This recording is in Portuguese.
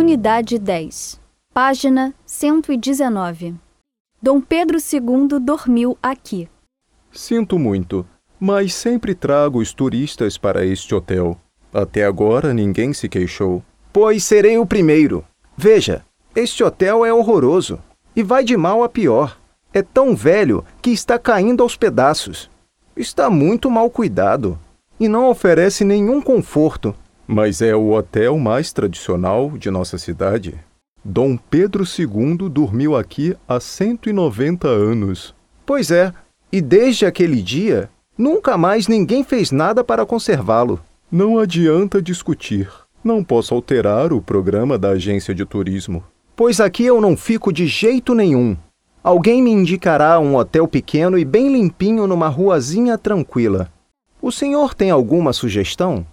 Unidade 10, página 119. Dom Pedro II dormiu aqui. Sinto muito, mas sempre trago os turistas para este hotel. Até agora ninguém se queixou. Pois serei o primeiro. Veja, este hotel é horroroso e vai de mal a pior. É tão velho que está caindo aos pedaços. Está muito mal cuidado e não oferece nenhum conforto. Mas é o hotel mais tradicional de nossa cidade. Dom Pedro II dormiu aqui há 190 anos. Pois é, e desde aquele dia, nunca mais ninguém fez nada para conservá-lo. Não adianta discutir. Não posso alterar o programa da agência de turismo. Pois aqui eu não fico de jeito nenhum. Alguém me indicará um hotel pequeno e bem limpinho numa ruazinha tranquila. O senhor tem alguma sugestão?